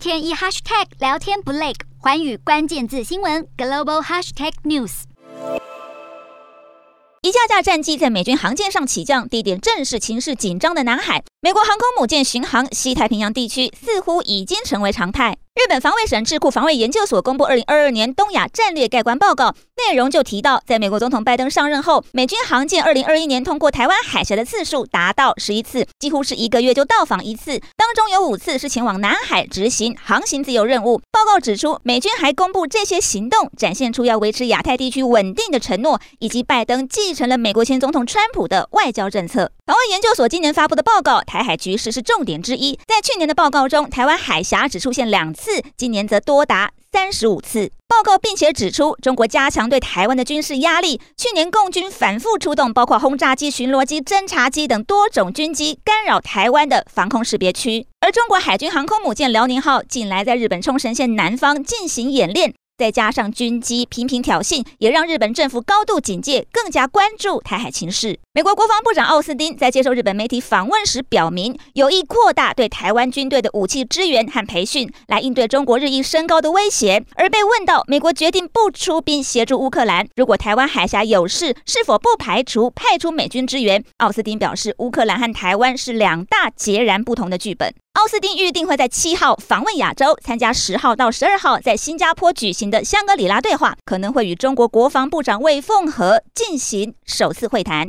天一 hashtag 聊天不累，环宇关键字新闻 global hashtag news。一架架战机在美军航舰上起降，地点正是情势紧张的南海。美国航空母舰巡航西太平洋地区，似乎已经成为常态。日本防卫省智库防卫研究所公布二零二二年东亚战略概观报告，内容就提到，在美国总统拜登上任后，美军航舰二零二一年通过台湾海峡的次数达到十一次，几乎是一个月就到访一次，当中有五次是前往南海执行航行自由任务。报告指出，美军还公布这些行动，展现出要维持亚太地区稳定的承诺，以及拜登继承了美国前总统川普的外交政策。台湾研究所今年发布的报告，台海局势是重点之一。在去年的报告中，台湾海峡只出现两次，今年则多达三十五次。报告并且指出，中国加强对台湾的军事压力。去年共军反复出动，包括轰炸机、巡逻机、侦察机等多种军机，干扰台湾的防空识别区。而中国海军航空母舰辽宁号近来在日本冲绳县南方进行演练。再加上军机频频挑衅，也让日本政府高度警戒，更加关注台海情势。美国国防部长奥斯汀在接受日本媒体访问时表明，有意扩大对台湾军队的武器支援和培训，来应对中国日益升高的威胁。而被问到美国决定不出兵协助乌克兰，如果台湾海峡有事，是否不排除派出美军支援？奥斯汀表示，乌克兰和台湾是两大截然不同的剧本。奥斯汀预定会在七号访问亚洲，参加十号到十二号在新加坡举行的香格里拉对话，可能会与中国国防部长魏凤和进行首次会谈。